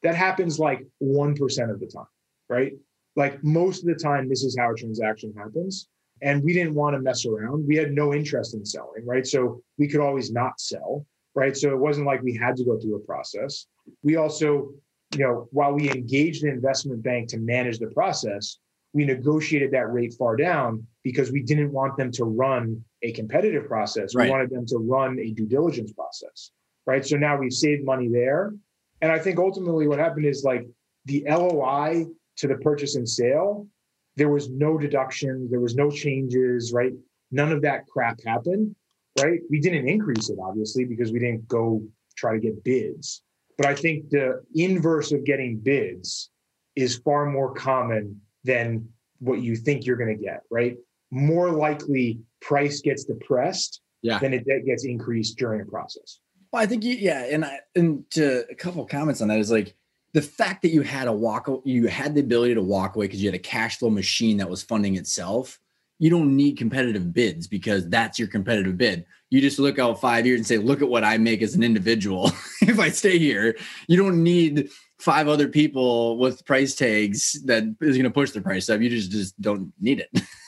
that happens like 1% of the time, right? Like most of the time, this is how a transaction happens. And we didn't want to mess around. We had no interest in selling, right? So we could always not sell. right? So it wasn't like we had to go through a process. We also, you know, while we engaged an investment bank to manage the process, we negotiated that rate far down because we didn't want them to run a competitive process. Right. We wanted them to run a due diligence process, right? So now we've saved money there. And I think ultimately what happened is like the LOI to the purchase and sale, there was no deductions, there was no changes, right? None of that crap happened, right? We didn't increase it, obviously, because we didn't go try to get bids. But I think the inverse of getting bids is far more common than what you think you're going to get, right? More likely price gets depressed yeah. than it gets increased during a process. Well, I think you, yeah, and I, and to a couple comments on that is like the fact that you had a walk, you had the ability to walk away because you had a cash flow machine that was funding itself. You don't need competitive bids because that's your competitive bid. You just look out five years and say, look at what I make as an individual if I stay here. You don't need five other people with price tags that is going to push the price up. You just just don't need it.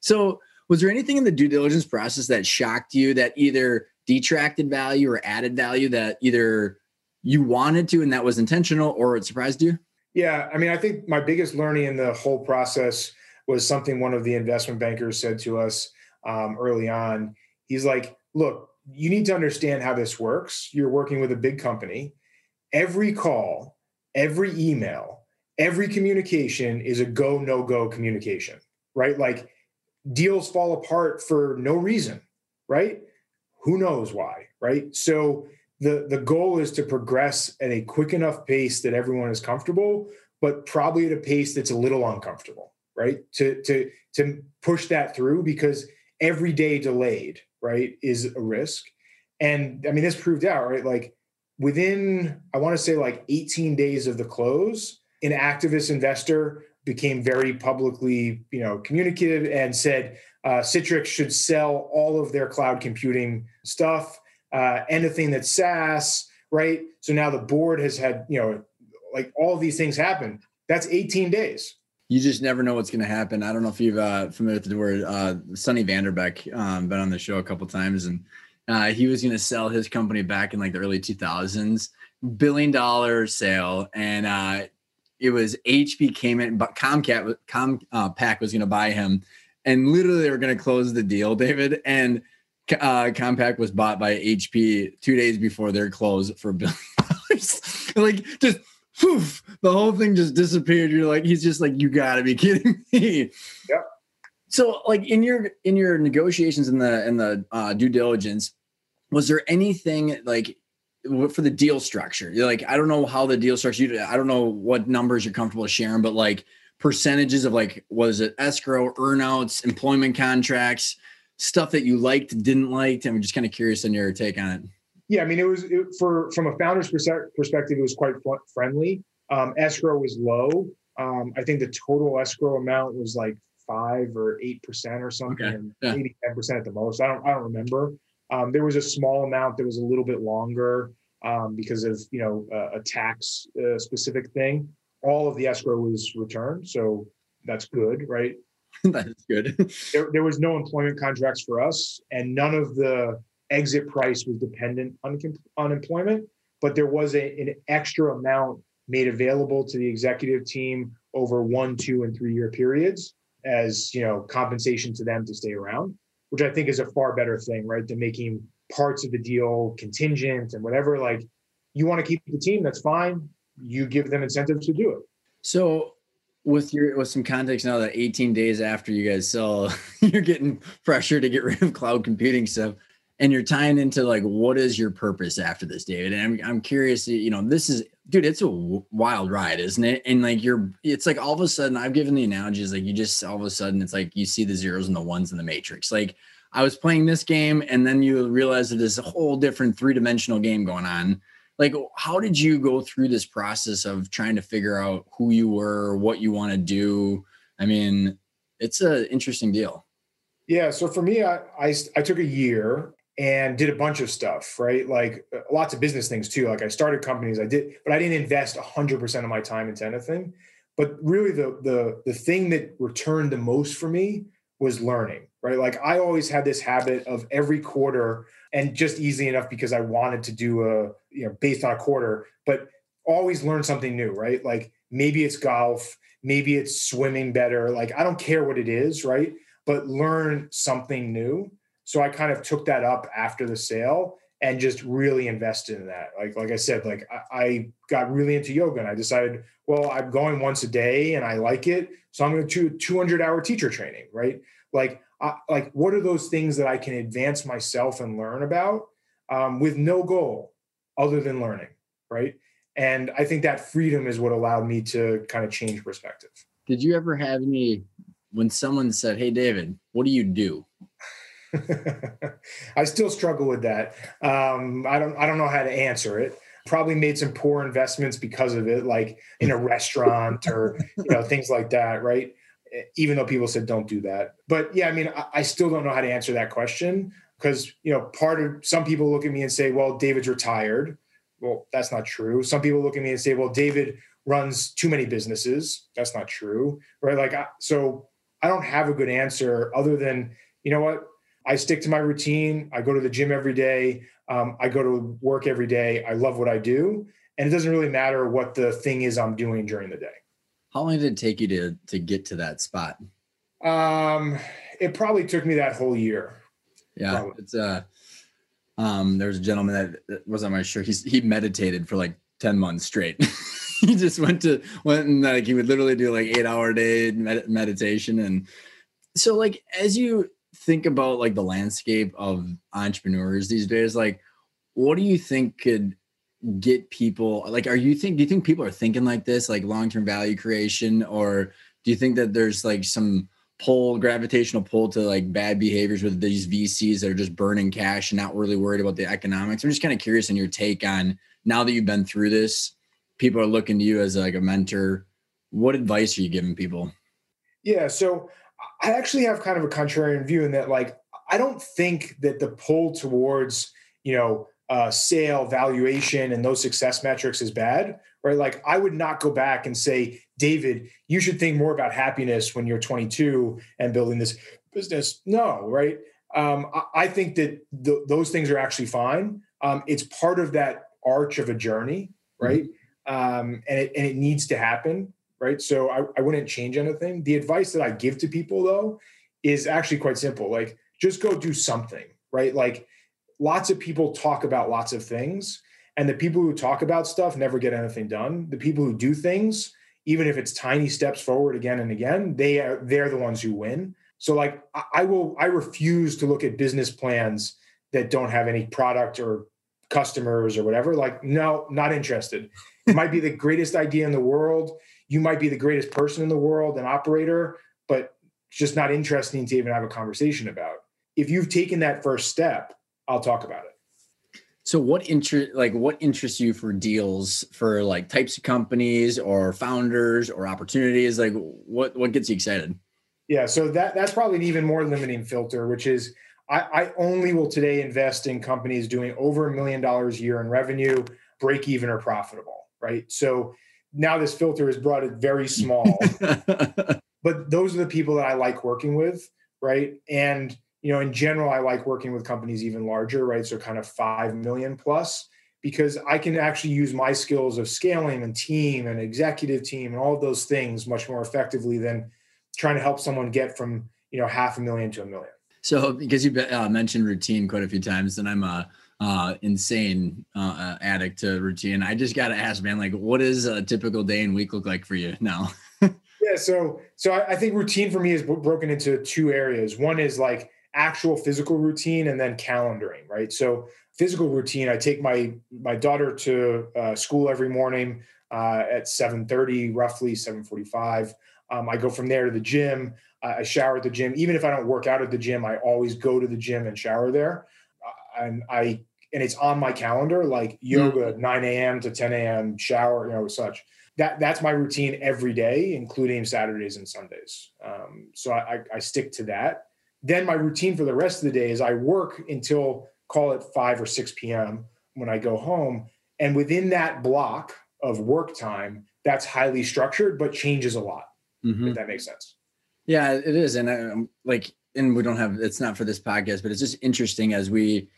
So, was there anything in the due diligence process that shocked you that either detracted value or added value that either you wanted to and that was intentional or it surprised you? Yeah, I mean, I think my biggest learning in the whole process was something one of the investment bankers said to us um, early on. He's like, "Look, you need to understand how this works. You're working with a big company every call, every email, every communication is a go, no go communication, right? Like deals fall apart for no reason, right? Who knows why, right? So the, the goal is to progress at a quick enough pace that everyone is comfortable, but probably at a pace that's a little uncomfortable, right? To, to, to push that through because every day delayed, right, is a risk. And I mean, this proved out, right? Like within i want to say like 18 days of the close an activist investor became very publicly you know communicative and said uh, Citrix should sell all of their cloud computing stuff uh, anything that's saas right? So now the board has had you know like all these things happen. That's 18 days. You just never know what's going to happen. I don't know if you've uh, familiar with the word uh, Sunny Vanderbeck, um, been on the show a couple times, and uh, he was going to sell his company back in like the early 2000s, billion dollar sale, and uh, it was HP came in, but Comcat Com uh, Pack was going to buy him, and literally they were going to close the deal, David, and uh, Compaq was bought by HP two days before their close for a billion dollars. like just poof, the whole thing just disappeared. You're like, he's just like, you gotta be kidding me. Yep. So, like in your in your negotiations in the in the uh, due diligence, was there anything like for the deal structure? You're like, I don't know how the deal structure. I don't know what numbers you're comfortable sharing, but like percentages of like, was it escrow, earnouts, employment contracts, stuff that you liked, didn't like? I'm just kind of curious on your take on it. Yeah, I mean, it was it, for from a founder's perspective, it was quite friendly. Um, escrow was low. Um, I think the total escrow amount was like five or eight percent or something, okay. yeah. maybe ten percent at the most. I don't I don't remember. Um, there was a small amount that was a little bit longer um, because of you know uh, a tax uh, specific thing. All of the escrow was returned, so that's good, right? that's good. there, there was no employment contracts for us, and none of the exit price was dependent on unemployment, but there was a, an extra amount made available to the executive team over one, two, and three year periods as you know compensation to them to stay around which I think is a far better thing, right? Than making parts of the deal contingent and whatever. Like, you want to keep the team, that's fine. You give them incentives to do it. So, with your with some context now that 18 days after you guys sell, you're getting pressure to get rid of cloud computing stuff, and you're tying into like what is your purpose after this, David? And I'm I'm curious. You know, this is dude, it's a wild ride, isn't it? And like you're, it's like all of a sudden, I've given the analogies like you just all of a sudden, it's like you see the zeros and the ones in the matrix. Like I was playing this game, and then you realize that there's a whole different three dimensional game going on. Like, how did you go through this process of trying to figure out who you were, what you want to do? I mean, it's an interesting deal. Yeah. So for me, I, I, I took a year and did a bunch of stuff, right? Like uh, lots of business things too. Like I started companies, I did, but I didn't invest 100% of my time into anything. But really, the the the thing that returned the most for me was learning, right? Like I always had this habit of every quarter, and just easy enough because I wanted to do a, you know, based on a quarter, but always learn something new, right? Like maybe it's golf, maybe it's swimming better. Like I don't care what it is, right? But learn something new. So I kind of took that up after the sale and just really invested in that. Like like I said, like I, I, got really into yoga and I decided, well, I'm going once a day and I like it, so I'm going to do 200 hour teacher training, right? Like I, like what are those things that I can advance myself and learn about um, with no goal other than learning, right? And I think that freedom is what allowed me to kind of change perspective. Did you ever have any when someone said, "Hey, David, what do you do?" I still struggle with that. Um, I don't I don't know how to answer it. Probably made some poor investments because of it, like in a restaurant or you know things like that, right? Even though people said don't do that, but yeah, I mean, I, I still don't know how to answer that question because you know part of some people look at me and say, "Well, David's retired." Well, that's not true. Some people look at me and say, "Well, David runs too many businesses." That's not true, right? Like, so I don't have a good answer other than you know what I stick to my routine. I go to the gym every day. Um, I go to work every day. I love what I do, and it doesn't really matter what the thing is I'm doing during the day. How long did it take you to to get to that spot? Um, it probably took me that whole year. Yeah, probably. it's uh, um, there's a gentleman that was on my shirt. He's he meditated for like ten months straight. he just went to went and like he would literally do like eight hour day med- meditation and so like as you think about like the landscape of entrepreneurs these days, like what do you think could get people like are you think do you think people are thinking like this, like long-term value creation, or do you think that there's like some pull gravitational pull to like bad behaviors with these VCs that are just burning cash and not really worried about the economics? I'm just kind of curious in your take on now that you've been through this, people are looking to you as like a mentor. What advice are you giving people? Yeah, so I actually have kind of a contrarian view in that, like, I don't think that the pull towards, you know, uh, sale valuation and those success metrics is bad, right? Like, I would not go back and say, David, you should think more about happiness when you're 22 and building this business. No, right? Um, I, I, think that th- those things are actually fine. Um, it's part of that arch of a journey, right? Mm-hmm. Um, and it and it needs to happen right? So I, I wouldn't change anything. The advice that I give to people though is actually quite simple. Like just go do something, right? Like lots of people talk about lots of things, and the people who talk about stuff never get anything done. The people who do things, even if it's tiny steps forward again and again, they are they're the ones who win. So like I, I will I refuse to look at business plans that don't have any product or customers or whatever. Like, no, not interested. It might be the greatest idea in the world you might be the greatest person in the world, an operator, but just not interesting to even have a conversation about. If you've taken that first step, I'll talk about it. So what interest like what interests you for deals for like types of companies or founders or opportunities? Like what what gets you excited? Yeah, so that that's probably an even more limiting filter, which is I, I only will today invest in companies doing over a million dollars a year in revenue, break even or profitable, right? So now this filter has brought it very small. but those are the people that I like working with, right? And you know, in general, I like working with companies even larger, right? So kind of five million plus, because I can actually use my skills of scaling and team and executive team and all of those things much more effectively than trying to help someone get from you know half a million to a million. So, because you uh, mentioned routine quite a few times, and I'm a uh, insane uh, uh, addict to routine. I just got to ask, man, like, what does a typical day and week look like for you now? yeah, so so I, I think routine for me is broken into two areas. One is like actual physical routine, and then calendaring. Right. So physical routine, I take my my daughter to uh, school every morning uh, at seven thirty, roughly seven forty five. Um, I go from there to the gym. I shower at the gym. Even if I don't work out at the gym, I always go to the gym and shower there. Uh, and I and it's on my calendar, like yoga, mm-hmm. 9 a.m. to 10 a.m., shower, you know, such. That that's my routine every day, including Saturdays and Sundays. Um, so I, I stick to that. Then my routine for the rest of the day is I work until call it 5 or 6 p.m. when I go home. And within that block of work time, that's highly structured, but changes a lot, mm-hmm. if that makes sense. Yeah, it is. And I, um, like, and we don't have, it's not for this podcast, but it's just interesting as we,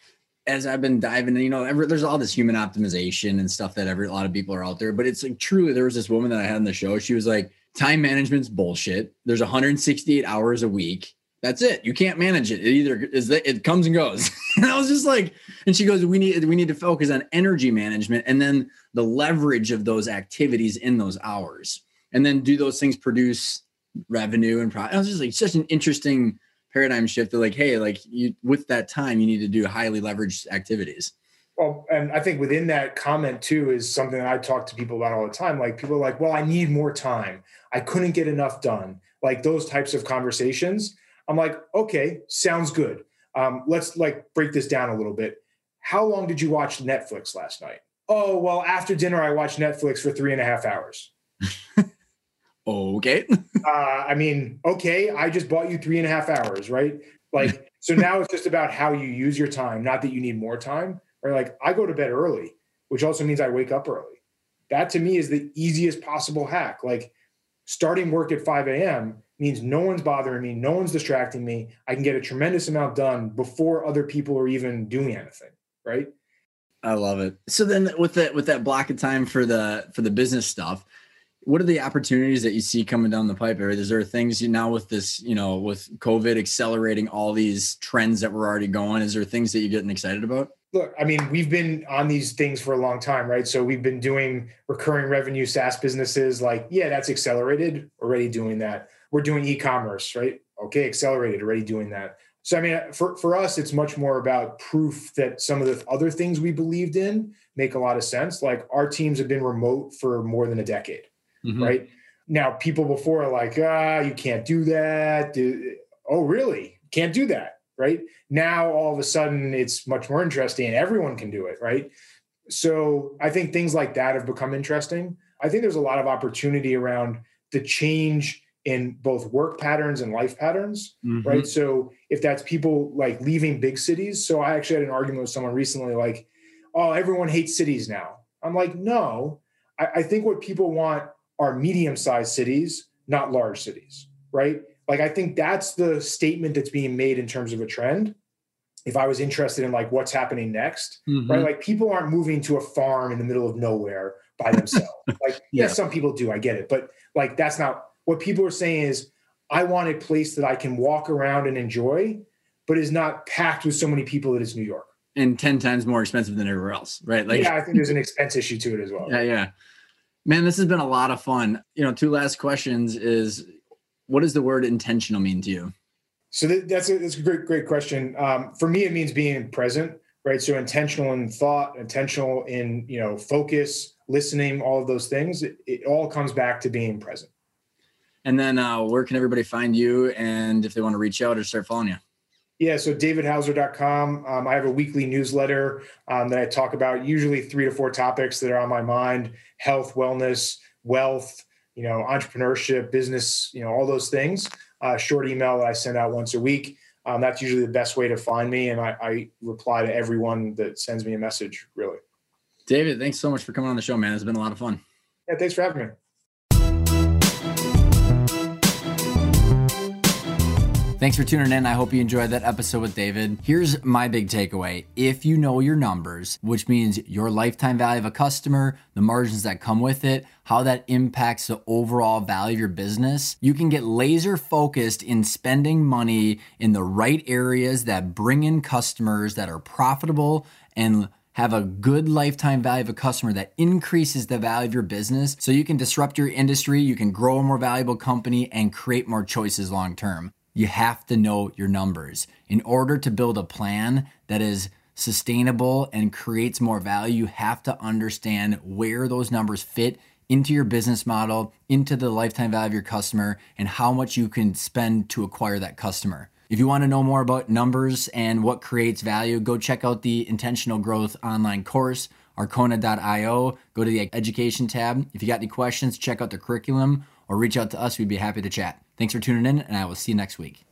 as I've been diving, you know, every, there's all this human optimization and stuff that every a lot of people are out there. But it's like truly, there was this woman that I had on the show. She was like, time management's bullshit. There's 168 hours a week. That's it. You can't manage it. It either is that it comes and goes. and I was just like, and she goes, we need we need to focus on energy management and then the leverage of those activities in those hours, and then do those things produce revenue and profit. I was just like such an interesting paradigm shift. Of like, hey, like you with that time, you need to do highly leveraged activities. Well, and I think within that comment too is something that I talk to people about all the time. Like people are like, well, I need more time. I couldn't get enough done. Like those types of conversations I'm like, okay, sounds good. Um, let's like break this down a little bit. How long did you watch Netflix last night? Oh, well, after dinner, I watched Netflix for three and a half hours. okay. uh, I mean, okay, I just bought you three and a half hours, right? Like, so now it's just about how you use your time, not that you need more time. Or like, I go to bed early, which also means I wake up early. That to me is the easiest possible hack. Like, starting work at 5 a.m means no one's bothering me, no one's distracting me. I can get a tremendous amount done before other people are even doing anything, right? I love it. So then with that with that block of time for the for the business stuff, what are the opportunities that you see coming down the pipe? Is there things you now with this, you know, with COVID accelerating all these trends that were already going? Is there things that you're getting excited about? Look, I mean, we've been on these things for a long time, right? So we've been doing recurring revenue SaaS businesses. Like, yeah, that's accelerated. Already doing that we're doing e-commerce, right? Okay, accelerated, already doing that. So I mean, for for us, it's much more about proof that some of the other things we believed in make a lot of sense. Like our teams have been remote for more than a decade, mm-hmm. right? Now, people before are like, ah, you can't do that. Oh, really? Can't do that, right? Now, all of a sudden, it's much more interesting, and everyone can do it, right? So I think things like that have become interesting. I think there's a lot of opportunity around the change in both work patterns and life patterns, mm-hmm. right? So if that's people like leaving big cities. So I actually had an argument with someone recently, like, oh, everyone hates cities now. I'm like, no, I, I think what people want are medium sized cities, not large cities, right? Like, I think that's the statement that's being made in terms of a trend. If I was interested in like what's happening next, mm-hmm. right? Like people aren't moving to a farm in the middle of nowhere by themselves. like, yeah, yes, some people do, I get it, but like that's not what people are saying is, I want a place that I can walk around and enjoy, but is not packed with so many people that it's New York. And 10 times more expensive than everywhere else, right? Like, yeah, I think there's an expense issue to it as well. Yeah, yeah. Man, this has been a lot of fun. You know, two last questions is what does the word intentional mean to you? So that's a, that's a great, great question. Um, for me, it means being present, right? So intentional in thought, intentional in, you know, focus, listening, all of those things. It, it all comes back to being present. And then uh, where can everybody find you and if they want to reach out or start following you? Yeah, so davidhauser.com. Um, I have a weekly newsletter um, that I talk about usually three to four topics that are on my mind health, wellness, wealth, you know, entrepreneurship, business, you know, all those things. Uh, short email that I send out once a week. Um, that's usually the best way to find me. And I, I reply to everyone that sends me a message, really. David, thanks so much for coming on the show, man. It's been a lot of fun. Yeah, thanks for having me. Thanks for tuning in. I hope you enjoyed that episode with David. Here's my big takeaway. If you know your numbers, which means your lifetime value of a customer, the margins that come with it, how that impacts the overall value of your business, you can get laser focused in spending money in the right areas that bring in customers that are profitable and have a good lifetime value of a customer that increases the value of your business so you can disrupt your industry, you can grow a more valuable company, and create more choices long term you have to know your numbers. In order to build a plan that is sustainable and creates more value, you have to understand where those numbers fit into your business model, into the lifetime value of your customer, and how much you can spend to acquire that customer. If you want to know more about numbers and what creates value, go check out the Intentional Growth online course, arkona.io. Go to the education tab. If you got any questions, check out the curriculum or reach out to us. We'd be happy to chat. Thanks for tuning in, and I will see you next week.